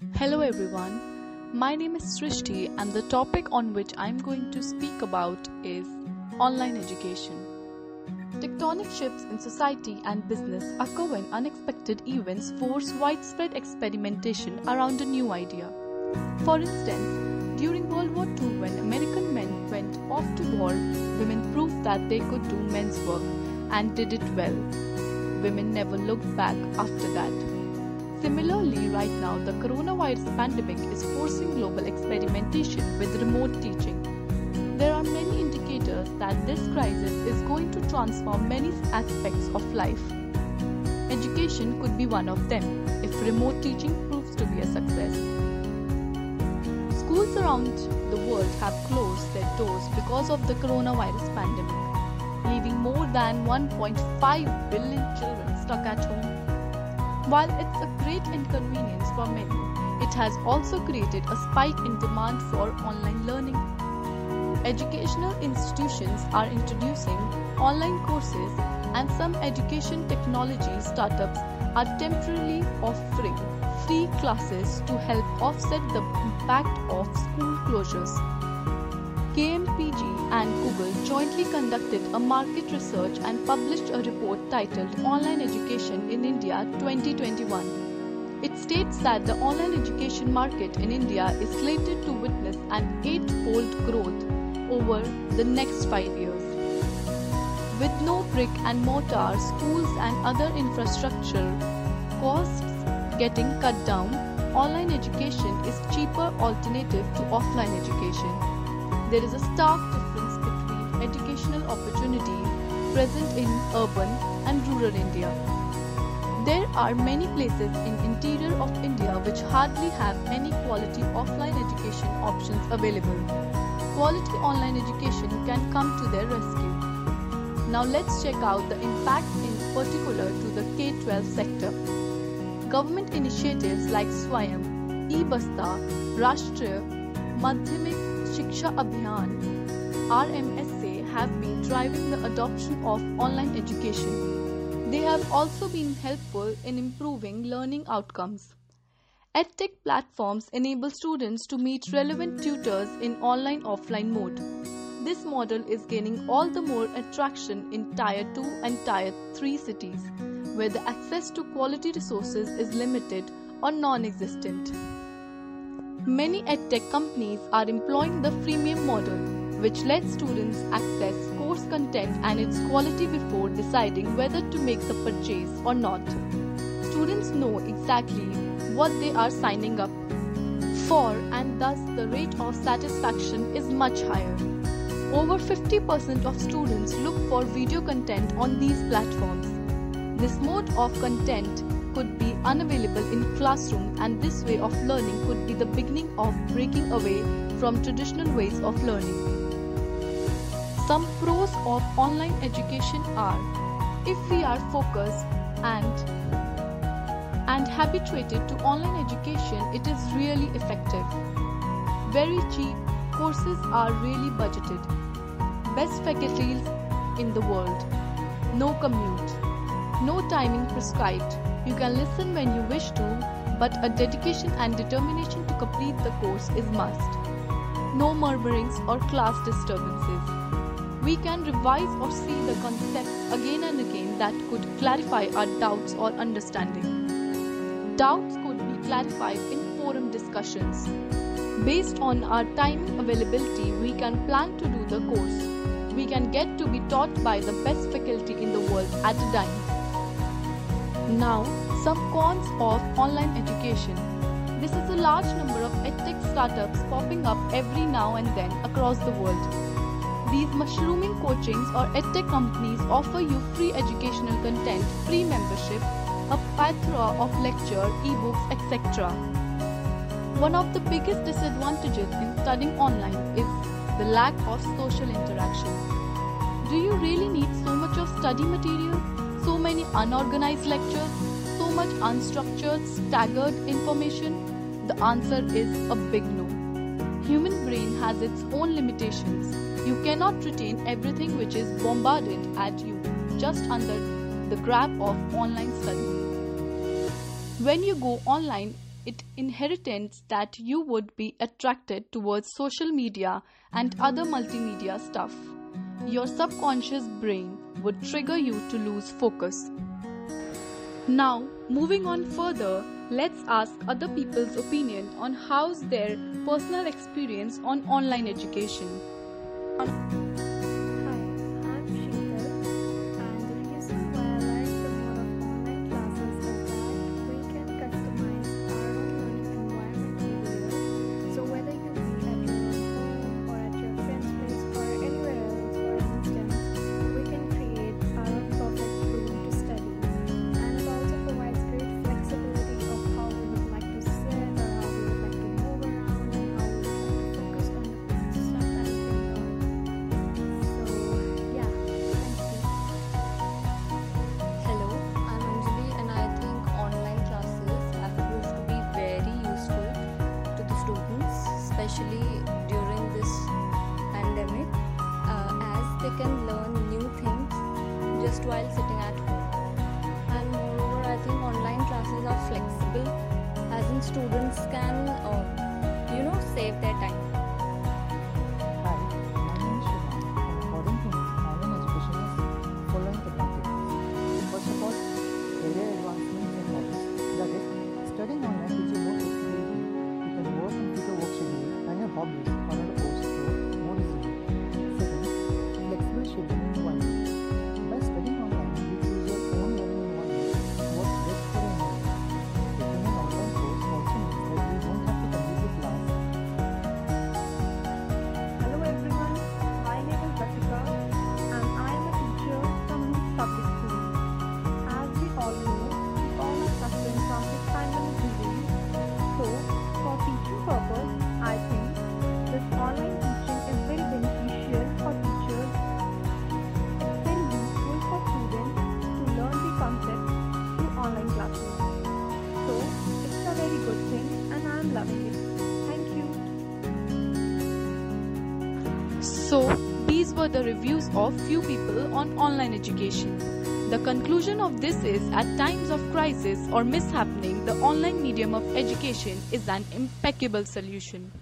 Hello everyone, my name is Srishti and the topic on which I'm going to speak about is online education. Tectonic shifts in society and business occur when unexpected events force widespread experimentation around a new idea. For instance, during World War II, when American men went off to war, women proved that they could do men's work and did it well. Women never looked back after that. Similarly, right now, the coronavirus pandemic is forcing global experimentation with remote teaching. There are many indicators that this crisis is going to transform many aspects of life. Education could be one of them if remote teaching proves to be a success. Schools around the world have closed their doors because of the coronavirus pandemic, leaving more than 1.5 billion children stuck at home. While it's a great inconvenience for many, it has also created a spike in demand for online learning. Educational institutions are introducing online courses, and some education technology startups are temporarily offering free classes to help offset the impact of school closures. KPMG and Google jointly conducted a market research and published a report titled Online Education in India 2021. It states that the online education market in India is slated to witness an eightfold growth over the next five years. With no brick and mortar schools and other infrastructure costs getting cut down, online education is cheaper alternative to offline education there is a stark difference between educational opportunity present in urban and rural India. There are many places in interior of India which hardly have any quality offline education options available. Quality online education can come to their rescue. Now let's check out the impact in particular to the K-12 sector. Government initiatives like Swayam, E-Basta, Rashtriya, Madhyamik Shiksha Abhiyan RMSA have been driving the adoption of online education. They have also been helpful in improving learning outcomes. EdTech platforms enable students to meet relevant tutors in online offline mode. This model is gaining all the more attraction in Tier 2 and Tier 3 cities, where the access to quality resources is limited or non existent. Many edtech companies are employing the freemium model, which lets students access course content and its quality before deciding whether to make the purchase or not. Students know exactly what they are signing up for, and thus the rate of satisfaction is much higher. Over 50% of students look for video content on these platforms. This mode of content could be unavailable in classroom and this way of learning could be the beginning of breaking away from traditional ways of learning. Some pros of online education are if we are focused and and habituated to online education it is really effective. Very cheap courses are really budgeted. Best faculties in the world. No commute. No timing prescribed you can listen when you wish to, but a dedication and determination to complete the course is must. No murmurings or class disturbances. We can revise or see the concepts again and again that could clarify our doubts or understanding. Doubts could be clarified in forum discussions. Based on our time availability, we can plan to do the course. We can get to be taught by the best faculty in the world at a time. Now, some cons of online education. This is a large number of edtech startups popping up every now and then across the world. These mushrooming coachings or edtech companies offer you free educational content, free membership, a plethora of lecture, ebooks, etc. One of the biggest disadvantages in studying online is the lack of social interaction. Do you really need so much of study material? So many unorganized lectures, so much unstructured, staggered information? The answer is a big no. Human brain has its own limitations. You cannot retain everything which is bombarded at you just under the grab of online study. When you go online, it inherits that you would be attracted towards social media and other multimedia stuff. Your subconscious brain would trigger you to lose focus. Now, moving on further, let's ask other people's opinion on how's their personal experience on online education. Especially during this pandemic uh, as they can learn new things just while sitting at home. And moreover i think online classes are flexible as in students can uh, you know save their time So, these were the reviews of few people on online education. The conclusion of this is at times of crisis or mishappening, the online medium of education is an impeccable solution.